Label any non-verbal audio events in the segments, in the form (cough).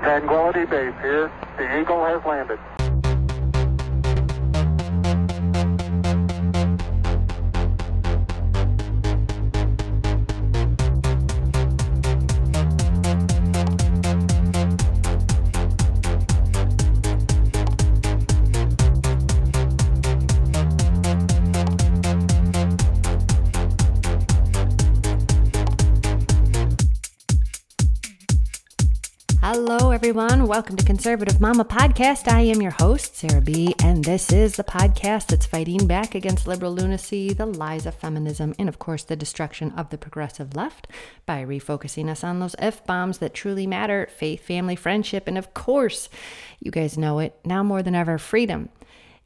Tranquility Base here. The Eagle has landed. Welcome to Conservative Mama Podcast. I am your host, Sarah B., and this is the podcast that's fighting back against liberal lunacy, the lies of feminism, and of course, the destruction of the progressive left by refocusing us on those F bombs that truly matter faith, family, friendship, and of course, you guys know it now more than ever freedom.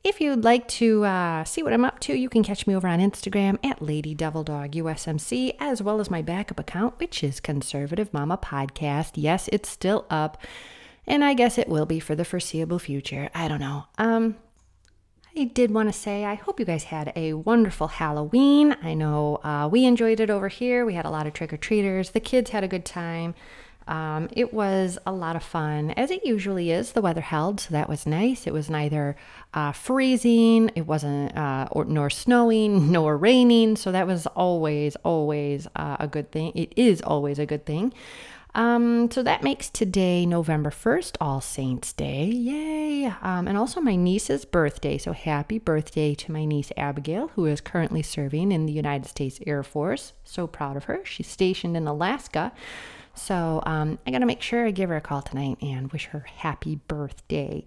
If you'd like to uh, see what I'm up to, you can catch me over on Instagram at Lady as well as my backup account, which is Conservative Mama Podcast. Yes, it's still up, and I guess it will be for the foreseeable future. I don't know. Um, I did want to say I hope you guys had a wonderful Halloween. I know uh, we enjoyed it over here. We had a lot of trick or treaters. The kids had a good time. Um, it was a lot of fun, as it usually is. The weather held, so that was nice. It was neither uh, freezing, it wasn't uh, or, nor snowing, (laughs) nor raining, so that was always, always uh, a good thing. It is always a good thing. Um, so that makes today November 1st, All Saints Day. Yay! Um, and also my niece's birthday. So happy birthday to my niece Abigail, who is currently serving in the United States Air Force. So proud of her. She's stationed in Alaska. So um, I got to make sure I give her a call tonight and wish her happy birthday.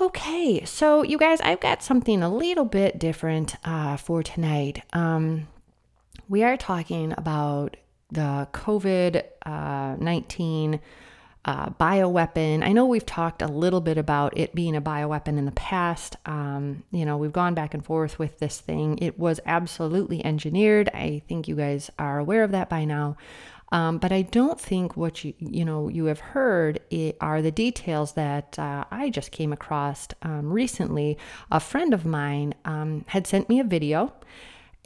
Okay, so you guys, I've got something a little bit different uh, for tonight. Um, we are talking about the COVID uh, 19 uh, bioweapon. I know we've talked a little bit about it being a bioweapon in the past. Um, you know, we've gone back and forth with this thing. It was absolutely engineered. I think you guys are aware of that by now. Um, but I don't think what you you know you have heard are the details that uh, I just came across um, recently. A friend of mine um, had sent me a video,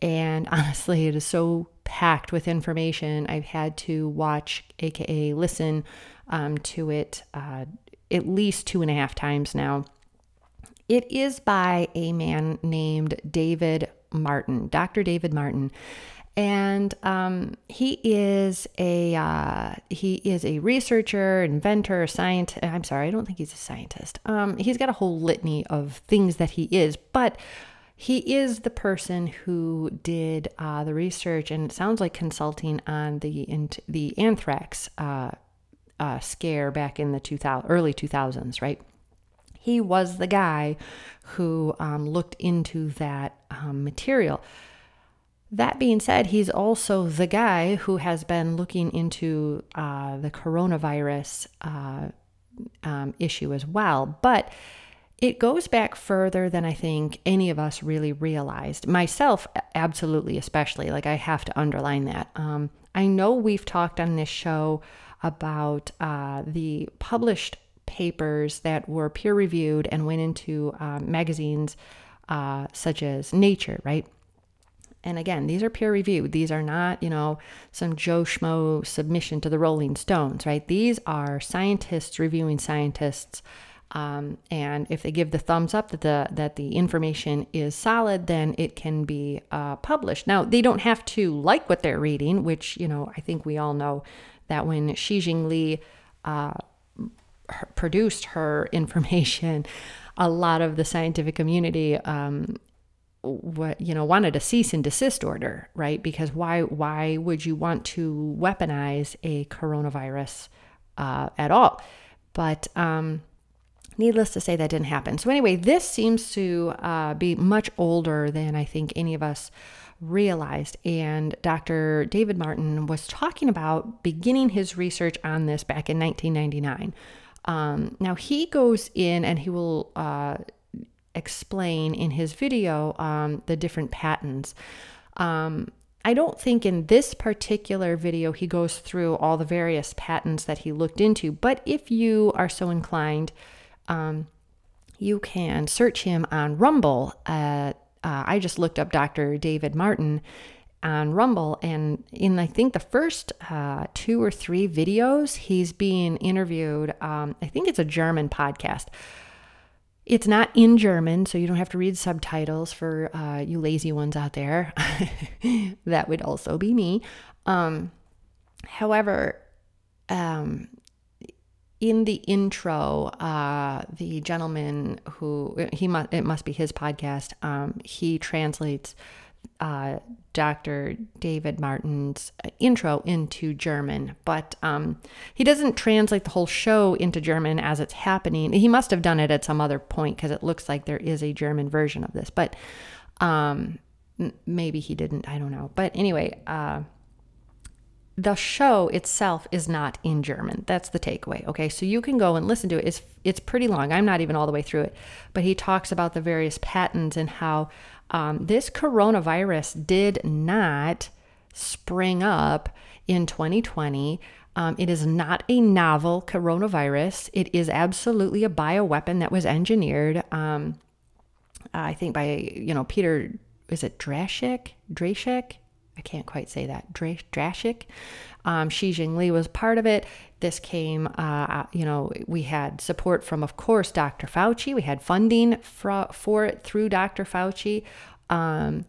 and (laughs) honestly, it is so packed with information. I've had to watch, aka listen, um, to it uh, at least two and a half times now. It is by a man named David Martin, Dr. David Martin and um, he is a uh, he is a researcher, inventor, scientist. I'm sorry, I don't think he's a scientist. Um, he's got a whole litany of things that he is, but he is the person who did uh, the research, and it sounds like consulting on the the anthrax uh, uh scare back in the 2000 early 2000s, right? He was the guy who um, looked into that um, material. That being said, he's also the guy who has been looking into uh, the coronavirus uh, um, issue as well. But it goes back further than I think any of us really realized. Myself, absolutely, especially. Like, I have to underline that. Um, I know we've talked on this show about uh, the published papers that were peer reviewed and went into uh, magazines uh, such as Nature, right? And again, these are peer reviewed. These are not, you know, some Joe Schmo submission to the Rolling Stones, right? These are scientists reviewing scientists. Um, and if they give the thumbs up that the that the information is solid, then it can be uh, published. Now they don't have to like what they're reading, which you know I think we all know that when Xi Jinping uh, produced her (laughs) information, a lot of the scientific community um, what you know wanted a cease and desist order right because why why would you want to weaponize a coronavirus uh, at all but um, needless to say that didn't happen. So anyway this seems to uh, be much older than i think any of us realized. And dr david martin was talking about beginning his research on this back in 1999 um, now he goes in and he will uh, explain in his video um, the different patents. Um, I don't think in this particular video he goes through all the various patents that he looked into, but if you are so inclined, um, you can search him on Rumble. Uh, uh, I just looked up Dr. David Martin, on Rumble. And in, I think, the first uh, two or three videos, he's being interviewed. Um, I think it's a German podcast. It's not in German, so you don't have to read subtitles for uh, you lazy ones out there. (laughs) that would also be me. Um, however, um, in the intro, uh, the gentleman who he it must be his podcast. Um, he translates uh, Dr. David Martin's intro into German, but um, he doesn't translate the whole show into German as it's happening. He must have done it at some other point because it looks like there is a German version of this, but um, maybe he didn't. I don't know. But anyway. Uh, the show itself is not in German. That's the takeaway. Okay, so you can go and listen to it. It's it's pretty long. I'm not even all the way through it, but he talks about the various patents and how um, this coronavirus did not spring up in 2020. Um, it is not a novel coronavirus. It is absolutely a bioweapon that was engineered. Um, I think by you know Peter is it Drashik Drashik I can't quite say that, Drashik. Um, Xi Jinping was part of it. This came, uh, uh, you know, we had support from, of course, Dr. Fauci. We had funding for, for it through Dr. Fauci. Um,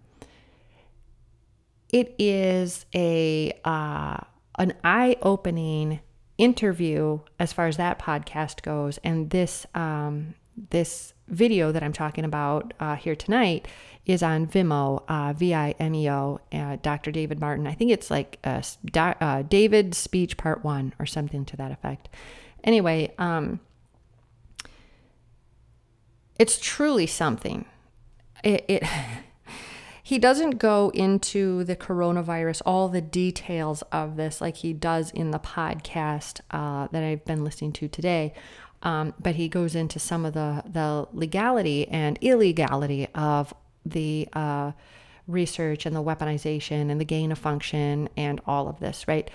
it is a uh, an eye-opening interview as far as that podcast goes, and this um, this video that I'm talking about uh, here tonight is on Vimeo, uh, V I M E O, uh, Dr. David Martin. I think it's like a, uh, David Speech Part One or something to that effect. Anyway, um, it's truly something. It, it (laughs) he doesn't go into the coronavirus, all the details of this, like he does in the podcast uh, that I've been listening to today. Um, but he goes into some of the, the legality and illegality of the uh, research and the weaponization and the gain of function and all of this, right?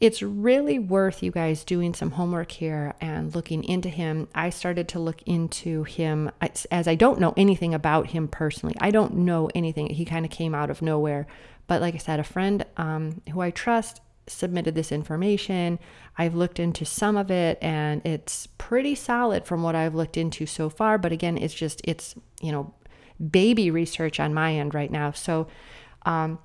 It's really worth you guys doing some homework here and looking into him. I started to look into him as I don't know anything about him personally. I don't know anything. He kind of came out of nowhere. But like I said, a friend um, who I trust submitted this information. I've looked into some of it and it's pretty solid from what I've looked into so far. But again, it's just, it's, you know, baby research on my end right now. So um,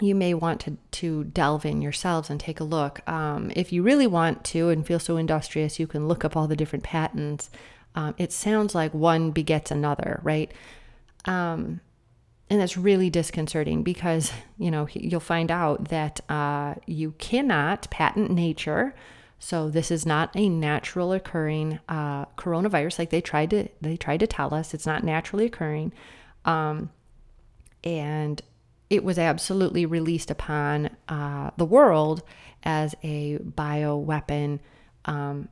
you may want to, to delve in yourselves and take a look. Um, if you really want to and feel so industrious, you can look up all the different patents. Um, it sounds like one begets another, right? Um, and that's really disconcerting because you know you'll find out that uh, you cannot patent nature so this is not a natural occurring uh, coronavirus, like they tried to they tried to tell us. It's not naturally occurring, um, and it was absolutely released upon uh, the world as a bio weapon um,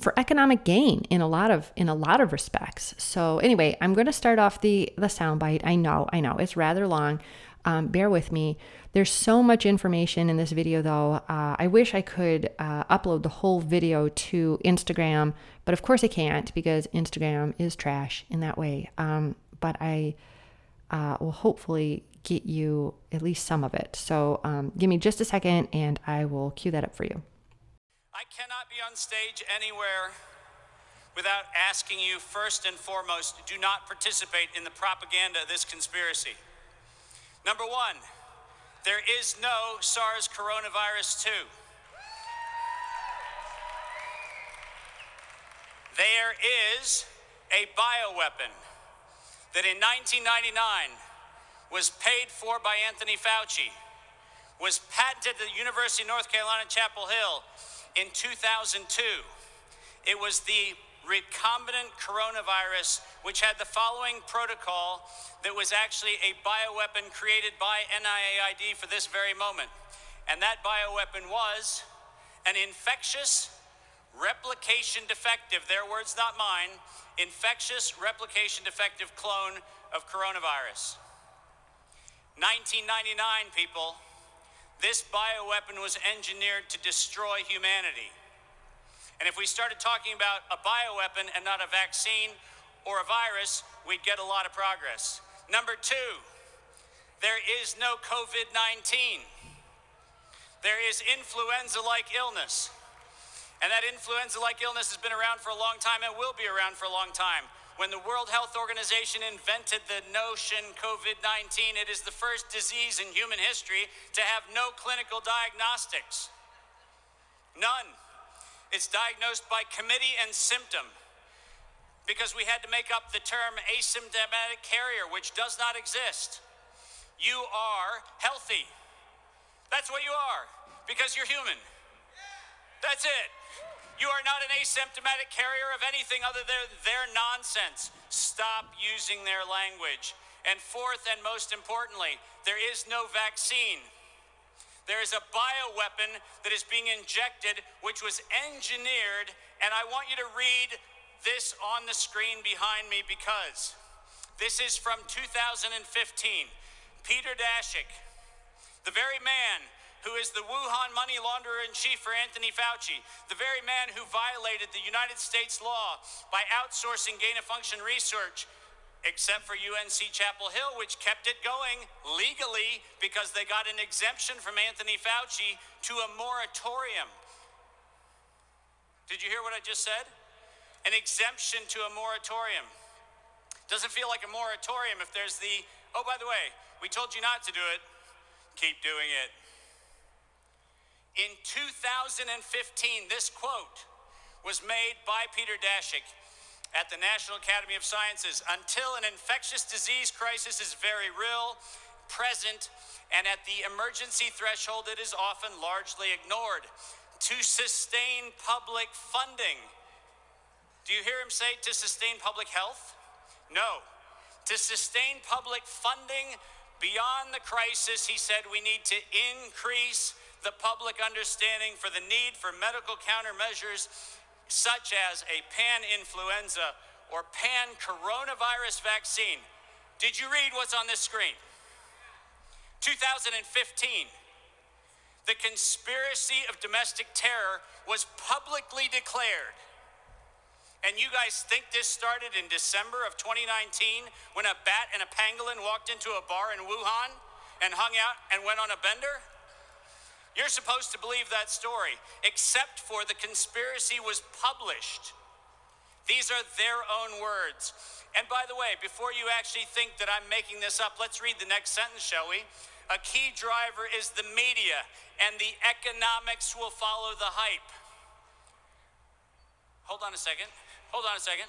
for economic gain in a lot of in a lot of respects. So anyway, I'm going to start off the the soundbite. I know, I know, it's rather long. Um, bear with me. There's so much information in this video, though. Uh, I wish I could uh, upload the whole video to Instagram, but of course I can't because Instagram is trash in that way. Um, but I uh, will hopefully get you at least some of it. So um, give me just a second and I will cue that up for you. I cannot be on stage anywhere without asking you first and foremost do not participate in the propaganda of this conspiracy. Number one, there is no SARS coronavirus 2. There is a bioweapon that in 1999 was paid for by Anthony Fauci, was patented at the University of North Carolina, Chapel Hill in 2002. It was the recombinant coronavirus, which had the following protocol that was actually a bioweapon created by NIAID for this very moment. And that bioweapon was an infectious, replication defective, their words, not mine, infectious, replication defective clone of coronavirus. 1999, people, this bioweapon was engineered to destroy humanity. And if we started talking about a bioweapon and not a vaccine or a virus, we'd get a lot of progress. Number two, There is no COVID 19. There is influenza like illness. And that influenza like illness has been around for a long time and will be around for a long time. When the World Health Organization invented the notion COVID 19, it is the first disease in human history to have no clinical diagnostics. None. It's diagnosed by committee and symptom because we had to make up the term asymptomatic carrier, which does not exist. You are healthy. That's what you are because you're human. That's it. You are not an asymptomatic carrier of anything other than their nonsense. Stop using their language. And fourth, and most importantly, there is no vaccine. There is a bioweapon that is being injected, which was engineered, and I want you to read this on the screen behind me because this is from 2015. Peter Daszak, the very man who is the Wuhan money launderer in chief for Anthony Fauci, the very man who violated the United States law by outsourcing gain of function research, except for UNC Chapel Hill, which kept it going legally because they got an exemption from Anthony Fauci to a moratorium. Did you hear what I just said? An exemption to a moratorium. Doesn't feel like a moratorium if there's the, oh, by the way, we told you not to do it, keep doing it. In 2015, this quote was made by Peter Daszak at the National Academy of Sciences. Until an infectious disease crisis is very real, present, and at the emergency threshold, it is often largely ignored. To sustain public funding. Do you hear him say to sustain public health? No. To sustain public funding beyond the crisis, he said we need to increase the public understanding for the need for medical countermeasures such as a pan influenza or pan coronavirus vaccine. Did you read what's on this screen? 2015. The conspiracy of domestic terror was publicly declared. And you guys think this started in December of 2019 when a bat and a pangolin walked into a bar in Wuhan and hung out and went on a bender? You're supposed to believe that story, except for the conspiracy was published. These are their own words. And by the way, before you actually think that I'm making this up, let's read the next sentence, shall we? A key driver is the media, and the economics will follow the hype. Hold on a second. Hold on a second.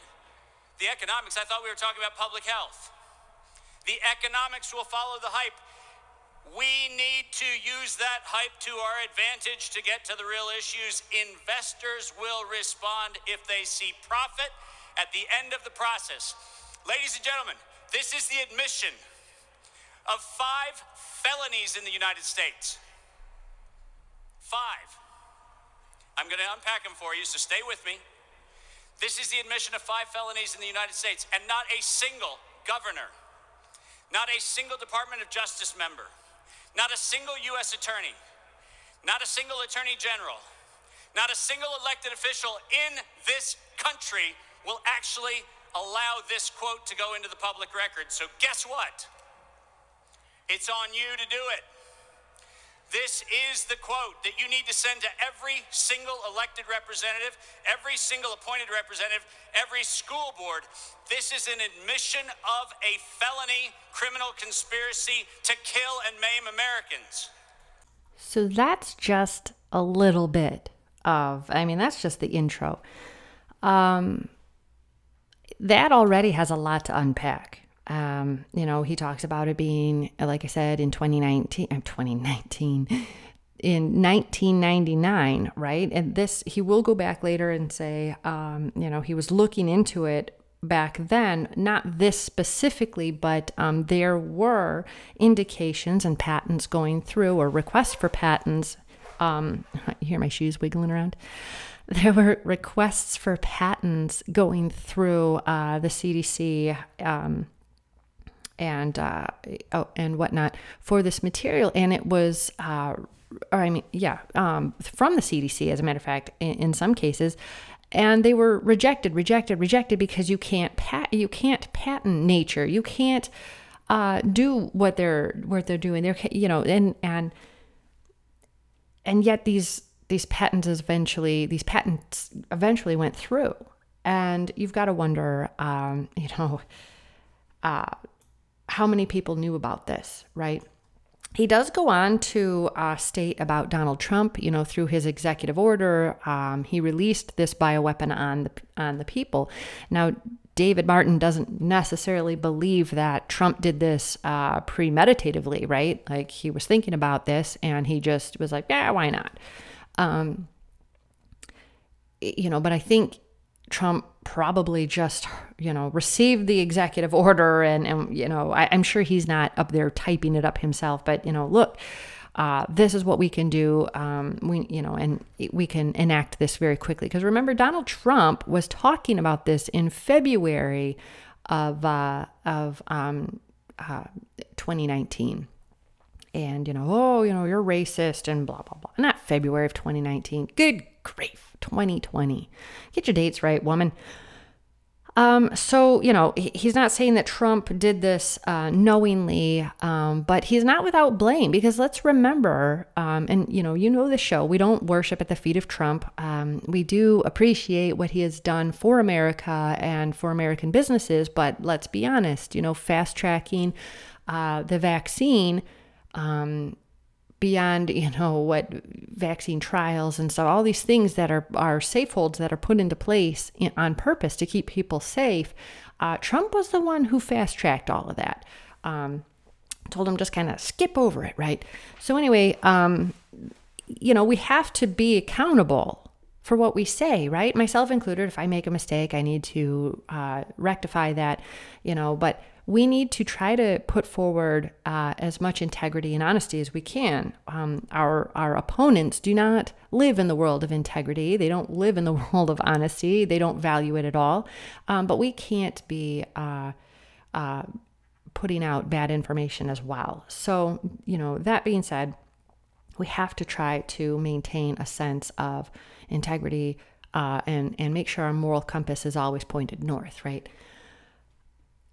The economics, I thought we were talking about public health. The economics will follow the hype. We need to use that hype to our advantage to get to the real issues. Investors will respond if they see profit at the end of the process. Ladies and gentlemen, this is the admission of five felonies in the United States. Five. I'm going to unpack them for you, so stay with me. This is the admission of five felonies in the United States, and not a single governor, not a single Department of Justice member not a single U.S. attorney, not a single attorney general, not a single elected official in this country will actually allow this quote to go into the public record. So, guess what? It's on you to do it. This is the quote that you need to send to every single elected representative, every single appointed representative, every school board. This is an admission of a felony criminal conspiracy to kill and maim Americans. So that's just a little bit of, I mean, that's just the intro. Um, that already has a lot to unpack. Um, you know, he talks about it being, like I said, in 2019, I'm 2019, in 1999, right? And this, he will go back later and say, um, you know, he was looking into it back then, not this specifically, but um, there were indications and patents going through or requests for patents. Um, (laughs) you hear my shoes wiggling around? There were requests for patents going through uh, the CDC um, and uh, oh, and whatnot for this material, and it was, uh, or I mean, yeah, um, from the CDC, as a matter of fact, in, in, some cases, and they were rejected, rejected, rejected because you can't pat, you can't patent nature, you can't uh, do what they're what they're doing. They're you know and and and yet these these patents eventually these patents eventually went through, and you've got to wonder, um, (laughs) you know, uh, how many people knew about this, right? He does go on to uh, state about Donald Trump, you know, through his executive order, um, he released this bioweapon on the on the people. Now, David Martin doesn't necessarily believe that Trump did this uh, premeditatively, right? Like he was thinking about this and he just was like, yeah, why not? Um, you know, but I think Trump probably just, you know, received the executive order and, and you know, I, am sure he's not up there typing it up himself, but, you know, look, uh, this is what we can do. Um, we, you know, and we can enact this very quickly. Because remember, Donald Trump was talking about this in February of uh, of um, uh, 2019 and you know, oh, you know, you're racist and blah blah blah. Not February of 2019. Good grief, 2020. Get your dates right, woman. Um, so, you know, he's not saying that Trump did this uh, knowingly, um, but he's not without blame because let's remember, um, and you know, you know the show, we don't worship at the feet of Trump. Um, we do appreciate what he has done for America and for American businesses, but let's be honest, you know, fast tracking uh, the vaccine um, beyond you know what vaccine trials and stuff all these things that are are safe holds that are put into place in, on purpose to keep people safe uh, trump was the one who fast tracked all of that. Um, told him just kind of skip over it right? So anyway um, you know we have to be accountable for what we say right? Myself included if i make a mistake i need to uh, rectify that you know but we need to try to put forward uh, as much integrity and honesty as we can. Um, our our opponents do not live in the world of integrity. They don't live in the (laughs) world of honesty. They don't value it at all. Um, but we can't be uh, uh, putting out bad information as well. So you know that being said, we have to try to maintain a sense of integrity uh, and and make sure our moral compass is always pointed north. Right.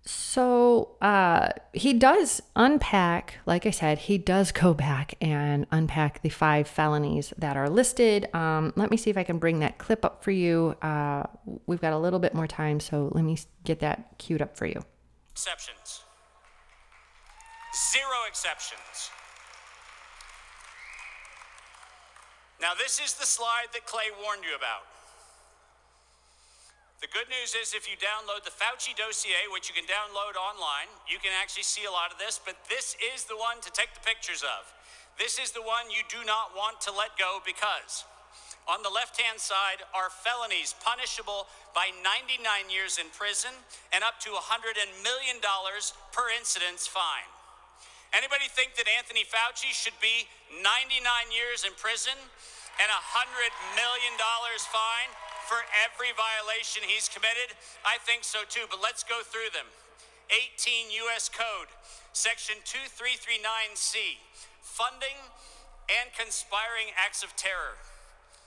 So uh, he does unpack, like I said, he does go back and unpack the five felonies that are listed. Um, let me see if I can bring that clip up for you. Uh, we've got a little bit more time, so let me get that queued up for you. Exceptions. Zero exceptions. Now, this is the slide that Clay warned you about. The good news is if you download the Fauci dossier, which you can download online, you can actually see a lot of this, but this is the one to take the pictures of. This is the one you do not want to let go because on the left hand side are felonies punishable by 99 years in prison and up to $100 million per incidence fine. Anybody think that Anthony Fauci should be 99 years in prison and $100 million fine? For every violation he's committed? I think so too, but let's go through them. 18 U.S. Code, Section 2339C, funding and conspiring acts of terror.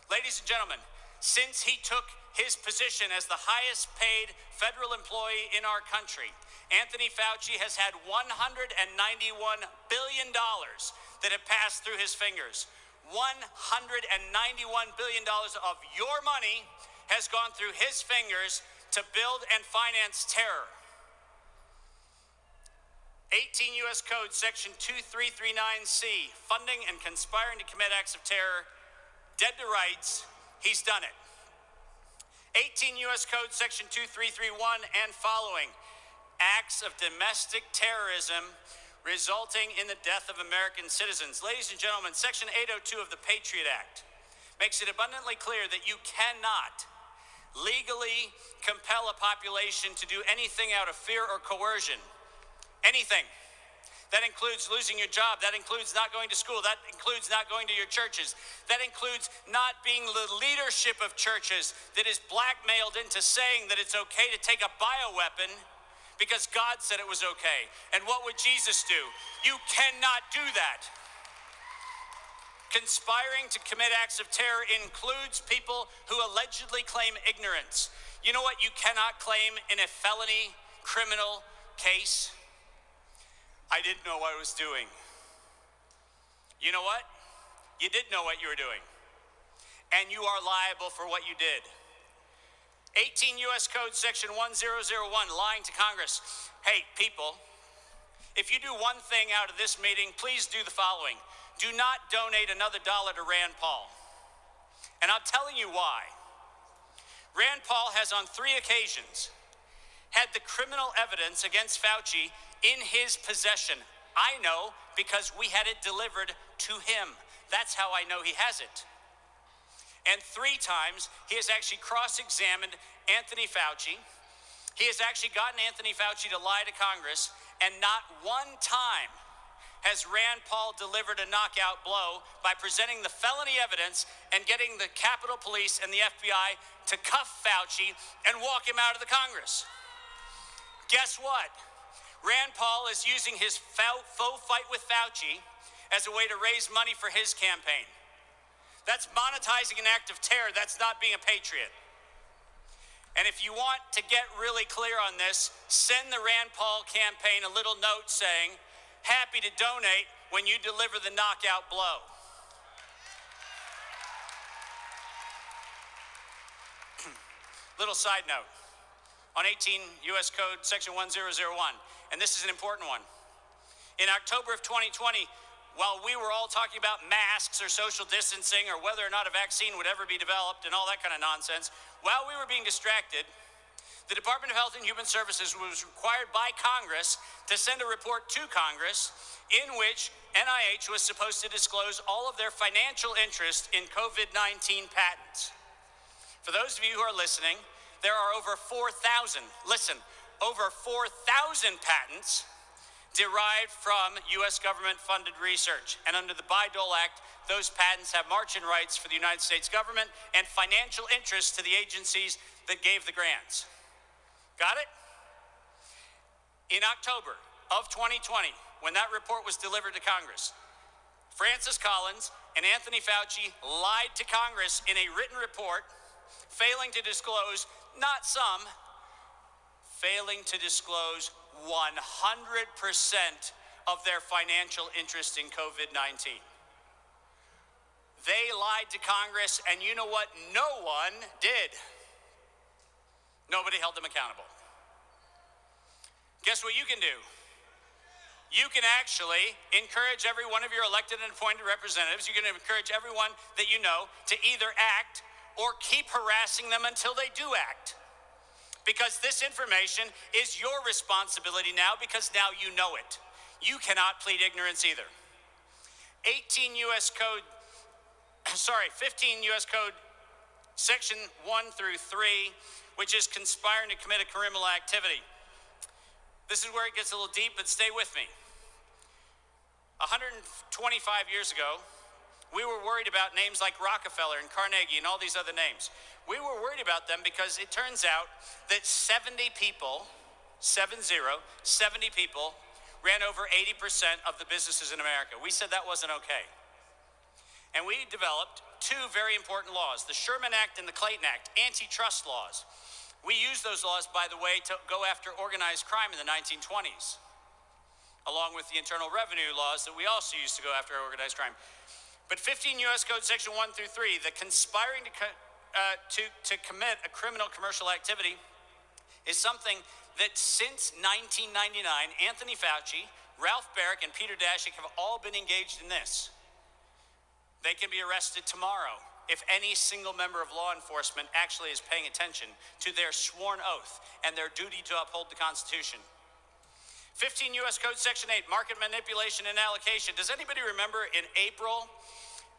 Ladies and gentlemen, since he took his position as the highest paid federal employee in our country, Anthony Fauci has had $191 billion that have passed through his fingers. $191 billion of your money has gone through his fingers to build and finance terror. 18 U.S. Code, Section 2339C, funding and conspiring to commit acts of terror, dead to rights, he's done it. 18 U.S. Code, Section 2331 and following, acts of domestic terrorism resulting in the death of American citizens. Ladies and gentlemen, Section 802 of the Patriot Act makes it abundantly clear that you cannot legally compel a population to do anything out of fear or coercion. Anything. That includes losing your job. That includes not going to school. That includes not going to your churches. That includes not being the leadership of churches that is blackmailed into saying that it's okay to take a bioweapon because God said it was okay. And what would Jesus do? You cannot do that. Conspiring to commit acts of terror includes people who allegedly claim ignorance. You know what you cannot claim in a felony criminal case? I didn't know what I was doing. You know what? You did know what you were doing. And you are liable for what you did. 18 U.S. Code Section 1001, lying to Congress. Hey, people, if you do one thing out of this meeting, please do the following do not donate another dollar to Rand Paul. And I'm telling you why. Rand Paul has on three occasions had the criminal evidence against Fauci in his possession. I know because we had it delivered to him. That's how I know he has it. And three times he has actually cross examined Anthony Fauci. He has actually gotten Anthony Fauci to lie to Congress, and not one time has Rand Paul delivered a knockout blow by presenting the felony evidence and getting the Capitol Police and the FBI to cuff Fauci and walk him out of the Congress. Guess what? Rand Paul is using his faux fight with Fauci as a way to raise money for his campaign. That's monetizing an act of terror. That's not being a patriot. And if you want to get really clear on this, send the Rand Paul campaign a little note saying, happy to donate when you deliver the knockout blow. (clears throat) little side note on 18 U.S. Code Section 1001, and this is an important one. In October of 2020, while we were all talking about masks or social distancing or whether or not a vaccine would ever be developed and all that kind of nonsense, while we were being distracted, the Department of Health and Human Services was required by Congress to send a report to Congress in which NIH was supposed to disclose all of their financial interest in COVID 19 patents. For those of you who are listening, there are over 4,000, listen, over 4,000 patents derived from U.S. government funded research. And under the Bayh-Dole Act, those patents have march-in rights for the United States government and financial interest to the agencies that gave the grants. Got it? In October of 2020, when that report was delivered to Congress, Francis Collins and Anthony Fauci lied to Congress in a written report, failing to disclose not some, failing to disclose 100% of their financial interest in COVID 19. They lied to Congress, and you know what? No one did. Nobody held them accountable. Guess what you can do? You can actually encourage every one of your elected and appointed representatives, you can encourage everyone that you know to either act or keep harassing them until they do act because this information is your responsibility now because now you know it. You cannot plead ignorance either. 18 U.S. Code, (clears throat) sorry, 15 U.S. Code, Section 1 through 3, which is conspiring to commit a criminal activity. This is where it gets a little deep, but stay with me. 125 years ago, we were worried about names like Rockefeller and Carnegie and all these other names. We were worried about them because it turns out that 70 people, 70, 70 people ran over 80% of the businesses in America. We said that wasn't okay. And we developed two very important laws the Sherman Act and the Clayton Act, antitrust laws. We used those laws, by the way, to go after organized crime in the 1920s, along with the Internal Revenue laws that we also used to go after organized crime. But 15 U.S. Code Section 1 through 3, the conspiring to, uh, to, to commit a criminal commercial activity is something that since 1999, Anthony Fauci, Ralph Baric, and Peter Daszak have all been engaged in this. They can be arrested tomorrow if any single member of law enforcement actually is paying attention to their sworn oath and their duty to uphold the Constitution. 15 U.S. Code Section 8, market manipulation and allocation. Does anybody remember in April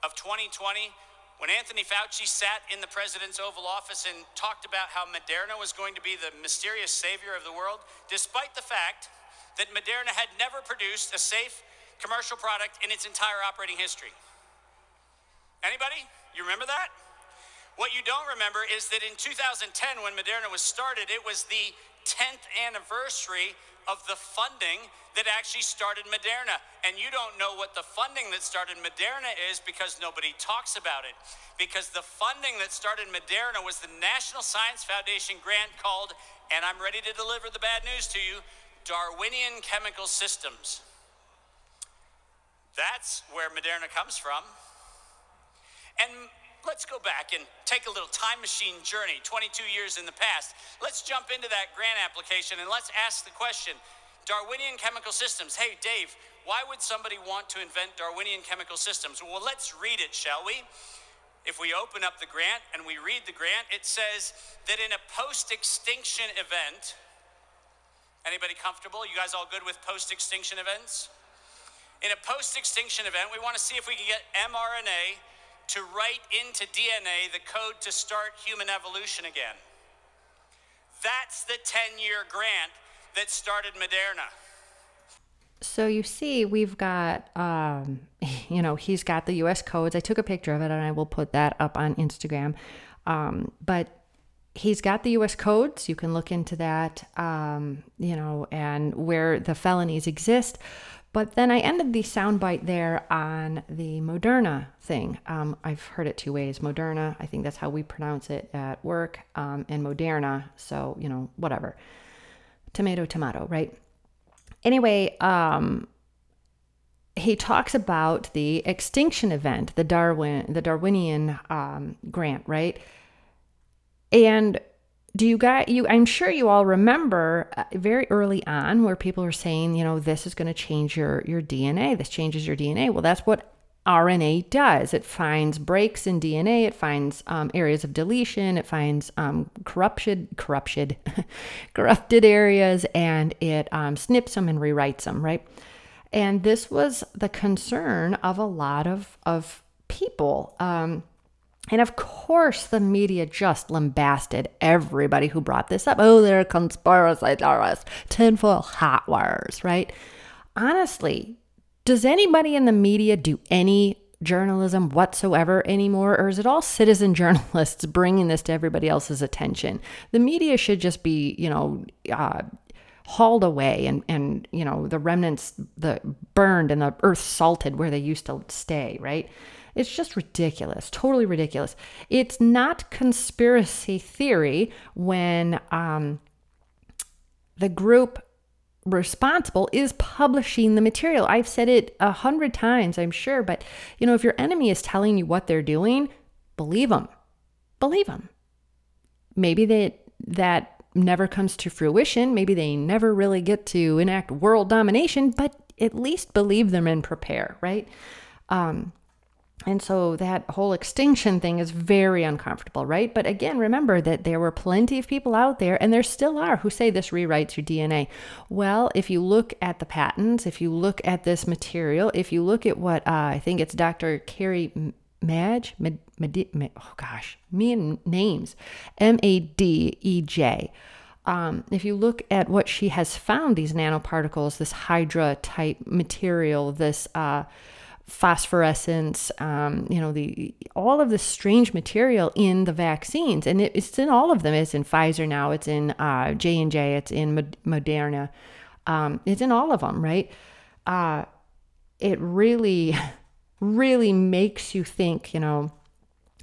of 2020 when Anthony Fauci sat in the president's Oval Office and talked about how Moderna was going to be the mysterious savior of the world, despite the fact that Moderna had never produced a safe commercial product in its entire operating history. Anybody? You remember that? What you don't remember is that in 2010, when Moderna was started, it was the 10th anniversary of the funding that actually started Moderna. And you don't know what the funding that started Moderna is because nobody talks about it. Because the funding that started Moderna was the National Science Foundation grant called, and I'm ready to deliver the bad news to you, Darwinian Chemical Systems. That's where Moderna comes from. And let's go back and take a little time machine journey 22 years in the past. Let's jump into that grant application and let's ask the question Darwinian chemical systems. Hey, Dave, why would somebody want to invent Darwinian chemical systems? Well, let's read it, shall we? If we open up the grant and we read the grant, it says that in a post extinction event, anybody comfortable? You guys all good with post extinction events? In a post extinction event, we want to see if we can get mRNA to write into DNA the code to start human evolution again. That's the 10 year grant that started Moderna. So you see, we've got, um, (laughs) you know, he's got the U.S. codes. I took a picture of it, and I will put that up on Instagram. Um, but he's got the U.S. codes. You can look into that, um, you know, and where the felonies exist. But then I ended the soundbite there on the Moderna thing. Um, I've heard it two ways Moderna, I think that's how we pronounce it at work, um, and Moderna. So, you know, whatever. Tomato, tomato, right? Anyway, um, he talks about the extinction event, the Darwin, the Darwinian um, grant, right? And do you got you i'm sure you all remember uh, very early on where people are saying you know this is going to change your your dna this changes your dna well that's what rna does. It finds breaks in dna it finds um, areas of deletion it finds um, corrupted corrupted (laughs) corrupted areas and it um, snips them and rewrites them right? And this was the concern of a lot of of people. Um, and of course, the media just lambasted everybody who brought this up. Oh, they're conspiracy theorists, tinfoil hot wires, right? Honestly, does anybody in the media do any journalism whatsoever anymore, or is it all citizen (laughs) journalists bringing this to everybody else's attention? The media should just be, you know, uh, hauled away and and you know the remnants the burned and the earth salted where they used to stay right it's just ridiculous, totally ridiculous. It's not conspiracy theory when um, the group responsible is publishing the material. I've said it a hundred times, I'm sure, but you know, if your enemy is telling you what they're doing, believe them. Believe them. Maybe that that never comes to fruition. Maybe they never really get to enact world domination, but at least believe them and prepare, right? Um, and so that whole extinction thing is very uncomfortable, right? But again, remember that there were plenty of people out there, and there still are, who say this rewrites your DNA. Well, if you look at the patents, if you look at this material, if you look at what uh, I think it's Dr. Carrie Madej, Mad, Mad, Mad, oh gosh, me and names, M A D E J. Um, if you look at what she has found, these nanoparticles, this Hydra type material, this uh, phosphorescence, um, you know, the all of the strange material in the vaccines, and it, it's in all of them. It's in Pfizer now. It's in uh, J and J. It's in Moderna. Um, it's in all of them, right? Uh, it really, (laughs) really makes you think. You know,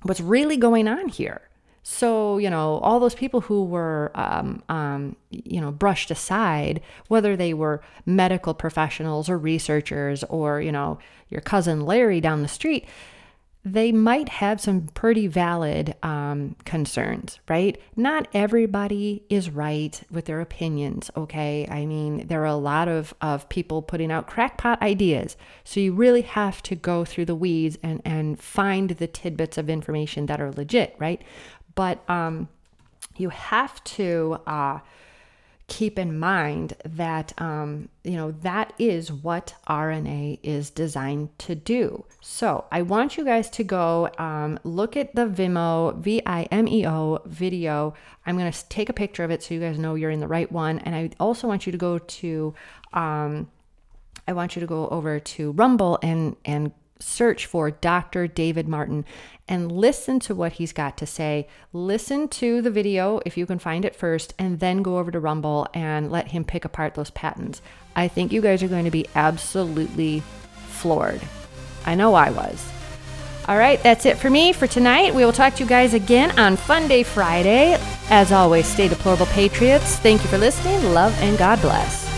what's really going on here. So, you know, all those people who were, um, um, you know, brushed aside, whether they were medical professionals or researchers or, you know, your cousin Larry down the street, they might have some pretty valid um, concerns, right? Not everybody is right with their opinions, okay? I mean, there are a lot of, of people putting out crackpot ideas. So you really have to go through the weeds and, and find the tidbits of information that are legit, right? But um, you have to uh, keep in mind that um, you know that is what RNA is designed to do. So I want you guys to go um, look at the Vimeo V I M E O video. I'm going to take a picture of it so you guys know you're in the right one, and I also want you to go to. Um, I want you to go over to Rumble and and search for Dr. David Martin and listen to what he's got to say. Listen to the video if you can find it first, and then go over to Rumble and let him pick apart those patents. I think you guys are going to be absolutely floored. I know I was. All right, that's it for me for tonight. We will talk to you guys again on Fun Day Friday. As always, stay deplorable patriots. Thank you for listening. Love and God bless.